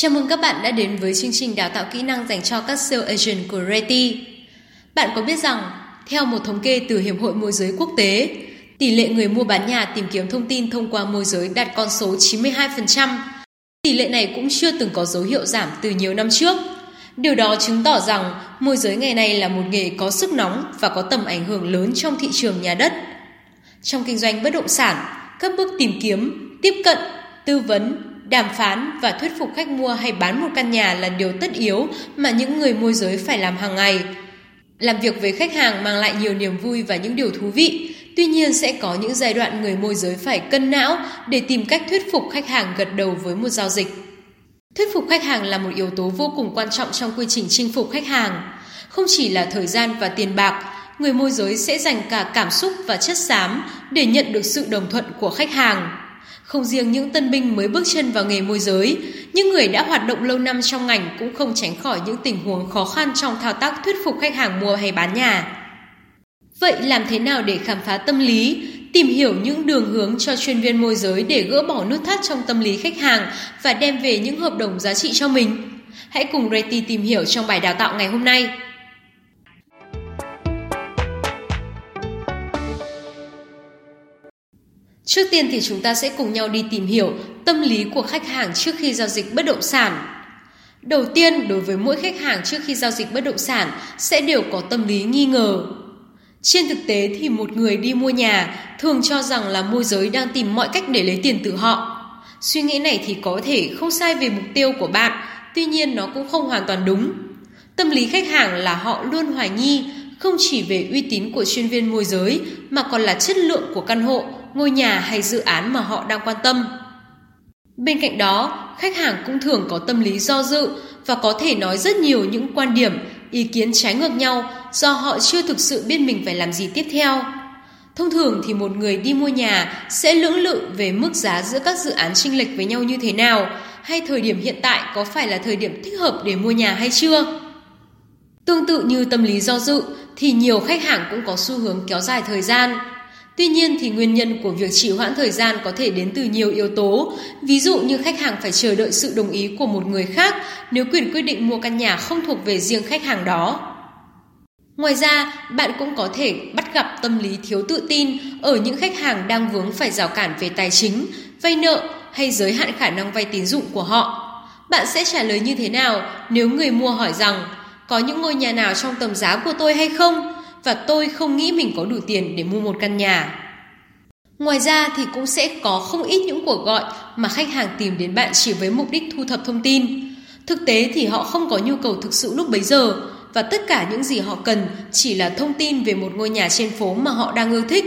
Chào mừng các bạn đã đến với chương trình đào tạo kỹ năng dành cho các sales agent của Reti. Bạn có biết rằng, theo một thống kê từ Hiệp hội Môi giới Quốc tế, tỷ lệ người mua bán nhà tìm kiếm thông tin thông qua môi giới đạt con số 92%. Tỷ lệ này cũng chưa từng có dấu hiệu giảm từ nhiều năm trước. Điều đó chứng tỏ rằng môi giới ngày nay là một nghề có sức nóng và có tầm ảnh hưởng lớn trong thị trường nhà đất. Trong kinh doanh bất động sản, các bước tìm kiếm, tiếp cận, tư vấn, đàm phán và thuyết phục khách mua hay bán một căn nhà là điều tất yếu mà những người môi giới phải làm hàng ngày. Làm việc với khách hàng mang lại nhiều niềm vui và những điều thú vị, tuy nhiên sẽ có những giai đoạn người môi giới phải cân não để tìm cách thuyết phục khách hàng gật đầu với một giao dịch. Thuyết phục khách hàng là một yếu tố vô cùng quan trọng trong quy trình chinh phục khách hàng. Không chỉ là thời gian và tiền bạc, người môi giới sẽ dành cả cảm xúc và chất xám để nhận được sự đồng thuận của khách hàng. Không riêng những tân binh mới bước chân vào nghề môi giới, những người đã hoạt động lâu năm trong ngành cũng không tránh khỏi những tình huống khó khăn trong thao tác thuyết phục khách hàng mua hay bán nhà. Vậy làm thế nào để khám phá tâm lý, tìm hiểu những đường hướng cho chuyên viên môi giới để gỡ bỏ nút thắt trong tâm lý khách hàng và đem về những hợp đồng giá trị cho mình? Hãy cùng Reti tìm hiểu trong bài đào tạo ngày hôm nay. Trước tiên thì chúng ta sẽ cùng nhau đi tìm hiểu tâm lý của khách hàng trước khi giao dịch bất động sản. Đầu tiên, đối với mỗi khách hàng trước khi giao dịch bất động sản sẽ đều có tâm lý nghi ngờ. Trên thực tế thì một người đi mua nhà thường cho rằng là môi giới đang tìm mọi cách để lấy tiền từ họ. Suy nghĩ này thì có thể không sai về mục tiêu của bạn, tuy nhiên nó cũng không hoàn toàn đúng. Tâm lý khách hàng là họ luôn hoài nghi không chỉ về uy tín của chuyên viên môi giới mà còn là chất lượng của căn hộ ngôi nhà hay dự án mà họ đang quan tâm. Bên cạnh đó, khách hàng cũng thường có tâm lý do dự và có thể nói rất nhiều những quan điểm, ý kiến trái ngược nhau do họ chưa thực sự biết mình phải làm gì tiếp theo. Thông thường thì một người đi mua nhà sẽ lưỡng lự về mức giá giữa các dự án chênh lệch với nhau như thế nào, hay thời điểm hiện tại có phải là thời điểm thích hợp để mua nhà hay chưa. Tương tự như tâm lý do dự thì nhiều khách hàng cũng có xu hướng kéo dài thời gian, Tuy nhiên thì nguyên nhân của việc trì hoãn thời gian có thể đến từ nhiều yếu tố, ví dụ như khách hàng phải chờ đợi sự đồng ý của một người khác nếu quyền quyết định mua căn nhà không thuộc về riêng khách hàng đó. Ngoài ra, bạn cũng có thể bắt gặp tâm lý thiếu tự tin ở những khách hàng đang vướng phải rào cản về tài chính, vay nợ hay giới hạn khả năng vay tín dụng của họ. Bạn sẽ trả lời như thế nào nếu người mua hỏi rằng có những ngôi nhà nào trong tầm giá của tôi hay không? Và tôi không nghĩ mình có đủ tiền để mua một căn nhà. Ngoài ra thì cũng sẽ có không ít những cuộc gọi mà khách hàng tìm đến bạn chỉ với mục đích thu thập thông tin. Thực tế thì họ không có nhu cầu thực sự lúc bấy giờ và tất cả những gì họ cần chỉ là thông tin về một ngôi nhà trên phố mà họ đang ưa thích.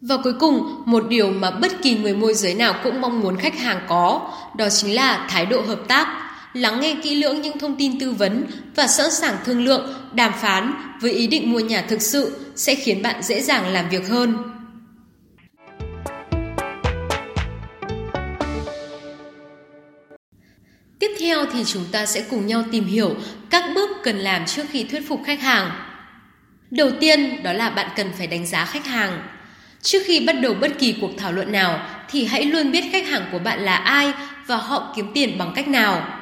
Và cuối cùng, một điều mà bất kỳ người môi giới nào cũng mong muốn khách hàng có, đó chính là thái độ hợp tác lắng nghe kỹ lưỡng những thông tin tư vấn và sẵn sàng thương lượng, đàm phán với ý định mua nhà thực sự sẽ khiến bạn dễ dàng làm việc hơn. Tiếp theo thì chúng ta sẽ cùng nhau tìm hiểu các bước cần làm trước khi thuyết phục khách hàng. Đầu tiên đó là bạn cần phải đánh giá khách hàng. Trước khi bắt đầu bất kỳ cuộc thảo luận nào thì hãy luôn biết khách hàng của bạn là ai và họ kiếm tiền bằng cách nào.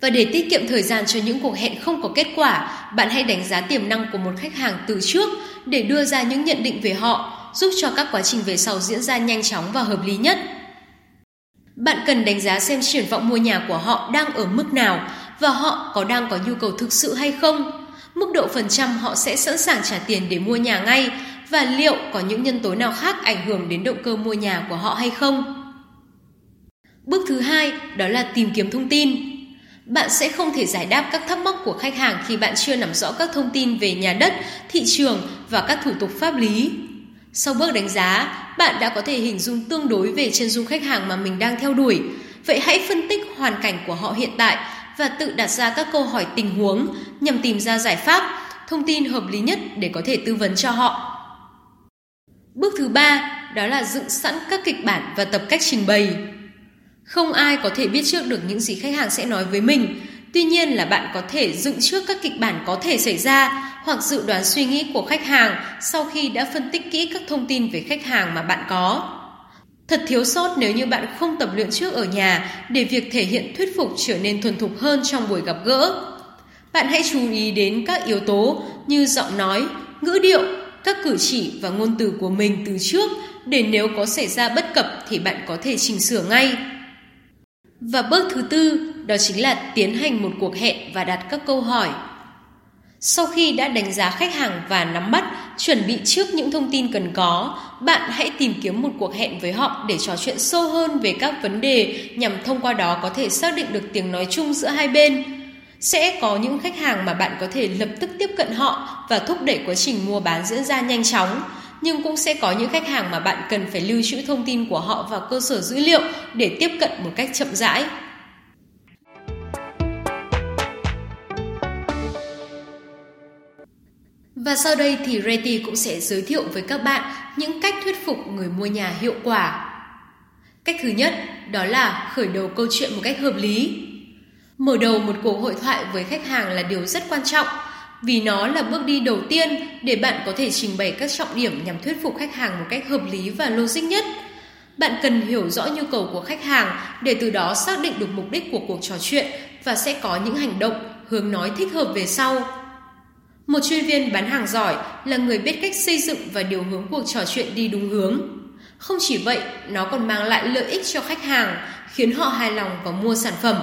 Và để tiết kiệm thời gian cho những cuộc hẹn không có kết quả, bạn hãy đánh giá tiềm năng của một khách hàng từ trước để đưa ra những nhận định về họ, giúp cho các quá trình về sau diễn ra nhanh chóng và hợp lý nhất. Bạn cần đánh giá xem triển vọng mua nhà của họ đang ở mức nào và họ có đang có nhu cầu thực sự hay không. Mức độ phần trăm họ sẽ sẵn sàng trả tiền để mua nhà ngay và liệu có những nhân tố nào khác ảnh hưởng đến động cơ mua nhà của họ hay không. Bước thứ hai đó là tìm kiếm thông tin. Bạn sẽ không thể giải đáp các thắc mắc của khách hàng khi bạn chưa nắm rõ các thông tin về nhà đất, thị trường và các thủ tục pháp lý. Sau bước đánh giá, bạn đã có thể hình dung tương đối về chân dung khách hàng mà mình đang theo đuổi. Vậy hãy phân tích hoàn cảnh của họ hiện tại và tự đặt ra các câu hỏi tình huống nhằm tìm ra giải pháp, thông tin hợp lý nhất để có thể tư vấn cho họ. Bước thứ ba đó là dựng sẵn các kịch bản và tập cách trình bày. Không ai có thể biết trước được những gì khách hàng sẽ nói với mình. Tuy nhiên là bạn có thể dựng trước các kịch bản có thể xảy ra hoặc dự đoán suy nghĩ của khách hàng sau khi đã phân tích kỹ các thông tin về khách hàng mà bạn có. Thật thiếu sót nếu như bạn không tập luyện trước ở nhà để việc thể hiện thuyết phục trở nên thuần thục hơn trong buổi gặp gỡ. Bạn hãy chú ý đến các yếu tố như giọng nói, ngữ điệu, các cử chỉ và ngôn từ của mình từ trước để nếu có xảy ra bất cập thì bạn có thể chỉnh sửa ngay. Và bước thứ tư, đó chính là tiến hành một cuộc hẹn và đặt các câu hỏi. Sau khi đã đánh giá khách hàng và nắm bắt, chuẩn bị trước những thông tin cần có, bạn hãy tìm kiếm một cuộc hẹn với họ để trò chuyện sâu hơn về các vấn đề nhằm thông qua đó có thể xác định được tiếng nói chung giữa hai bên. Sẽ có những khách hàng mà bạn có thể lập tức tiếp cận họ và thúc đẩy quá trình mua bán diễn ra nhanh chóng, nhưng cũng sẽ có những khách hàng mà bạn cần phải lưu trữ thông tin của họ vào cơ sở dữ liệu để tiếp cận một cách chậm rãi. Và sau đây thì Reti cũng sẽ giới thiệu với các bạn những cách thuyết phục người mua nhà hiệu quả. Cách thứ nhất, đó là khởi đầu câu chuyện một cách hợp lý. Mở đầu một cuộc hội thoại với khách hàng là điều rất quan trọng vì nó là bước đi đầu tiên để bạn có thể trình bày các trọng điểm nhằm thuyết phục khách hàng một cách hợp lý và logic nhất. Bạn cần hiểu rõ nhu cầu của khách hàng để từ đó xác định được mục đích của cuộc trò chuyện và sẽ có những hành động, hướng nói thích hợp về sau. Một chuyên viên bán hàng giỏi là người biết cách xây dựng và điều hướng cuộc trò chuyện đi đúng hướng. Không chỉ vậy, nó còn mang lại lợi ích cho khách hàng, khiến họ hài lòng và mua sản phẩm.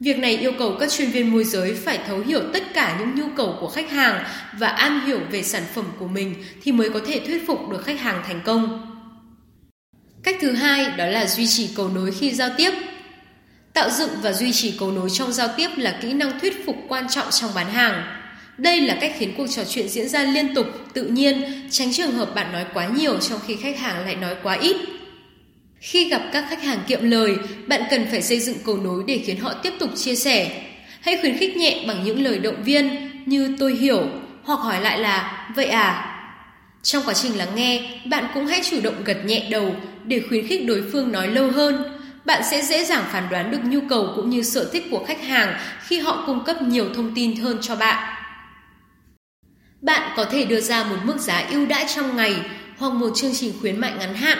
Việc này yêu cầu các chuyên viên môi giới phải thấu hiểu tất cả những nhu cầu của khách hàng và am hiểu về sản phẩm của mình thì mới có thể thuyết phục được khách hàng thành công. Cách thứ hai đó là duy trì cầu nối khi giao tiếp. Tạo dựng và duy trì cầu nối trong giao tiếp là kỹ năng thuyết phục quan trọng trong bán hàng. Đây là cách khiến cuộc trò chuyện diễn ra liên tục, tự nhiên, tránh trường hợp bạn nói quá nhiều trong khi khách hàng lại nói quá ít. Khi gặp các khách hàng kiệm lời, bạn cần phải xây dựng cầu nối để khiến họ tiếp tục chia sẻ. Hãy khuyến khích nhẹ bằng những lời động viên như tôi hiểu hoặc hỏi lại là vậy à. Trong quá trình lắng nghe, bạn cũng hãy chủ động gật nhẹ đầu để khuyến khích đối phương nói lâu hơn. Bạn sẽ dễ dàng phán đoán được nhu cầu cũng như sở thích của khách hàng khi họ cung cấp nhiều thông tin hơn cho bạn. Bạn có thể đưa ra một mức giá ưu đãi trong ngày hoặc một chương trình khuyến mại ngắn hạn.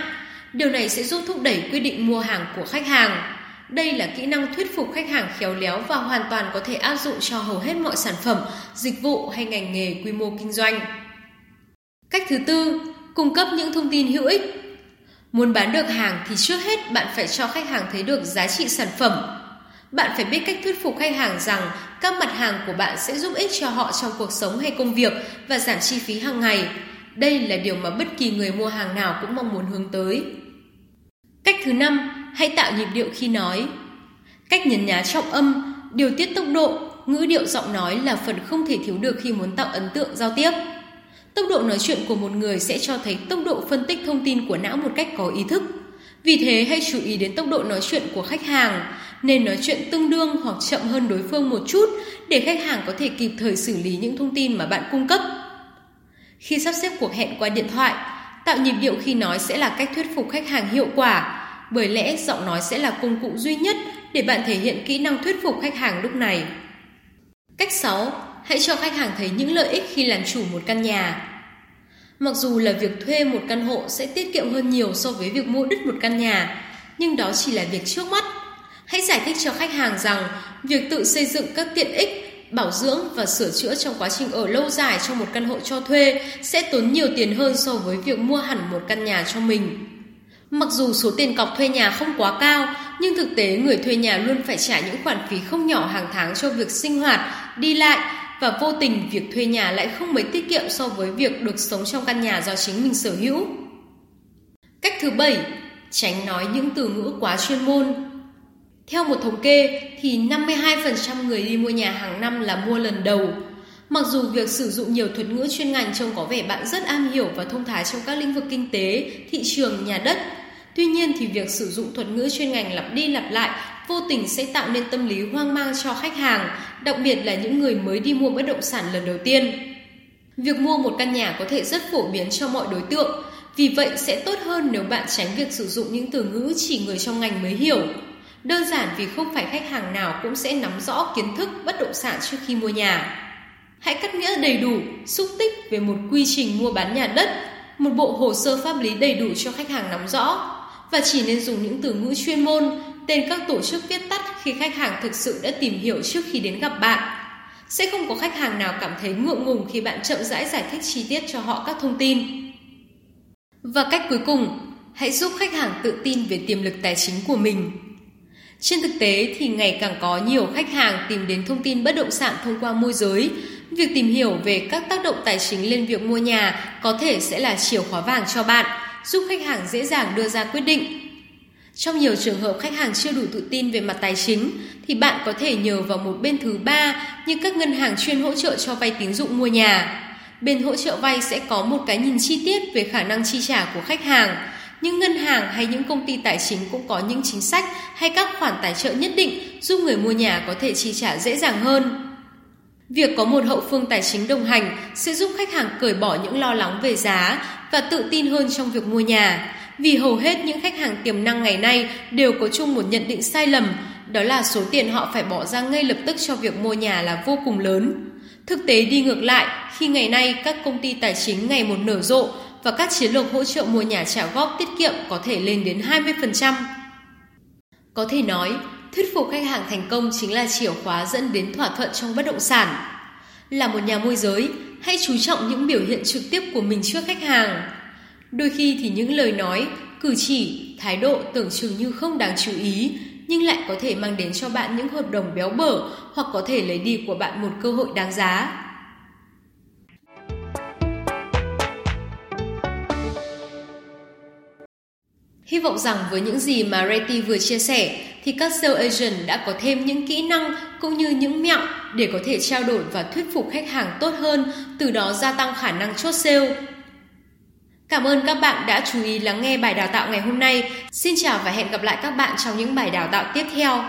Điều này sẽ giúp thúc đẩy quyết định mua hàng của khách hàng. Đây là kỹ năng thuyết phục khách hàng khéo léo và hoàn toàn có thể áp dụng cho hầu hết mọi sản phẩm, dịch vụ hay ngành nghề quy mô kinh doanh. Cách thứ tư, cung cấp những thông tin hữu ích. Muốn bán được hàng thì trước hết bạn phải cho khách hàng thấy được giá trị sản phẩm, bạn phải biết cách thuyết phục khách hàng rằng các mặt hàng của bạn sẽ giúp ích cho họ trong cuộc sống hay công việc và giảm chi phí hàng ngày. Đây là điều mà bất kỳ người mua hàng nào cũng mong muốn hướng tới. Cách thứ năm, hãy tạo nhịp điệu khi nói. Cách nhấn nhá trọng âm, điều tiết tốc độ, ngữ điệu giọng nói là phần không thể thiếu được khi muốn tạo ấn tượng giao tiếp. Tốc độ nói chuyện của một người sẽ cho thấy tốc độ phân tích thông tin của não một cách có ý thức. Vì thế hãy chú ý đến tốc độ nói chuyện của khách hàng, nên nói chuyện tương đương hoặc chậm hơn đối phương một chút để khách hàng có thể kịp thời xử lý những thông tin mà bạn cung cấp. Khi sắp xếp cuộc hẹn qua điện thoại, tạo nhịp điệu khi nói sẽ là cách thuyết phục khách hàng hiệu quả, bởi lẽ giọng nói sẽ là công cụ duy nhất để bạn thể hiện kỹ năng thuyết phục khách hàng lúc này. Cách 6. Hãy cho khách hàng thấy những lợi ích khi làm chủ một căn nhà. Mặc dù là việc thuê một căn hộ sẽ tiết kiệm hơn nhiều so với việc mua đứt một căn nhà, nhưng đó chỉ là việc trước mắt. Hãy giải thích cho khách hàng rằng việc tự xây dựng các tiện ích, bảo dưỡng và sửa chữa trong quá trình ở lâu dài trong một căn hộ cho thuê sẽ tốn nhiều tiền hơn so với việc mua hẳn một căn nhà cho mình. Mặc dù số tiền cọc thuê nhà không quá cao, nhưng thực tế người thuê nhà luôn phải trả những khoản phí không nhỏ hàng tháng cho việc sinh hoạt, đi lại và vô tình việc thuê nhà lại không mấy tiết kiệm so với việc được sống trong căn nhà do chính mình sở hữu. Cách thứ bảy, tránh nói những từ ngữ quá chuyên môn. Theo một thống kê thì 52% người đi mua nhà hàng năm là mua lần đầu. Mặc dù việc sử dụng nhiều thuật ngữ chuyên ngành trông có vẻ bạn rất am hiểu và thông thái trong các lĩnh vực kinh tế, thị trường, nhà đất, Tuy nhiên thì việc sử dụng thuật ngữ chuyên ngành lặp đi lặp lại vô tình sẽ tạo nên tâm lý hoang mang cho khách hàng, đặc biệt là những người mới đi mua bất động sản lần đầu tiên. Việc mua một căn nhà có thể rất phổ biến cho mọi đối tượng, vì vậy sẽ tốt hơn nếu bạn tránh việc sử dụng những từ ngữ chỉ người trong ngành mới hiểu. Đơn giản vì không phải khách hàng nào cũng sẽ nắm rõ kiến thức bất động sản trước khi mua nhà. Hãy cắt nghĩa đầy đủ, xúc tích về một quy trình mua bán nhà đất, một bộ hồ sơ pháp lý đầy đủ cho khách hàng nắm rõ và chỉ nên dùng những từ ngữ chuyên môn, tên các tổ chức viết tắt khi khách hàng thực sự đã tìm hiểu trước khi đến gặp bạn. Sẽ không có khách hàng nào cảm thấy ngượng ngùng khi bạn chậm rãi giải thích chi tiết cho họ các thông tin. Và cách cuối cùng, hãy giúp khách hàng tự tin về tiềm lực tài chính của mình. Trên thực tế thì ngày càng có nhiều khách hàng tìm đến thông tin bất động sản thông qua môi giới. Việc tìm hiểu về các tác động tài chính lên việc mua nhà có thể sẽ là chìa khóa vàng cho bạn, giúp khách hàng dễ dàng đưa ra quyết định. Trong nhiều trường hợp khách hàng chưa đủ tự tin về mặt tài chính thì bạn có thể nhờ vào một bên thứ ba như các ngân hàng chuyên hỗ trợ cho vay tín dụng mua nhà. Bên hỗ trợ vay sẽ có một cái nhìn chi tiết về khả năng chi trả của khách hàng nhưng ngân hàng hay những công ty tài chính cũng có những chính sách hay các khoản tài trợ nhất định giúp người mua nhà có thể chi trả dễ dàng hơn. Việc có một hậu phương tài chính đồng hành sẽ giúp khách hàng cởi bỏ những lo lắng về giá và tự tin hơn trong việc mua nhà. Vì hầu hết những khách hàng tiềm năng ngày nay đều có chung một nhận định sai lầm, đó là số tiền họ phải bỏ ra ngay lập tức cho việc mua nhà là vô cùng lớn. Thực tế đi ngược lại, khi ngày nay các công ty tài chính ngày một nở rộ và các chiến lược hỗ trợ mua nhà trả góp tiết kiệm có thể lên đến 20%. Có thể nói, thuyết phục khách hàng thành công chính là chìa khóa dẫn đến thỏa thuận trong bất động sản. Là một nhà môi giới, hãy chú trọng những biểu hiện trực tiếp của mình trước khách hàng. Đôi khi thì những lời nói, cử chỉ, thái độ tưởng chừng như không đáng chú ý, nhưng lại có thể mang đến cho bạn những hợp đồng béo bở hoặc có thể lấy đi của bạn một cơ hội đáng giá. Hy vọng rằng với những gì mà Reti vừa chia sẻ thì các sales agent đã có thêm những kỹ năng cũng như những mẹo để có thể trao đổi và thuyết phục khách hàng tốt hơn, từ đó gia tăng khả năng chốt sale. Cảm ơn các bạn đã chú ý lắng nghe bài đào tạo ngày hôm nay. Xin chào và hẹn gặp lại các bạn trong những bài đào tạo tiếp theo.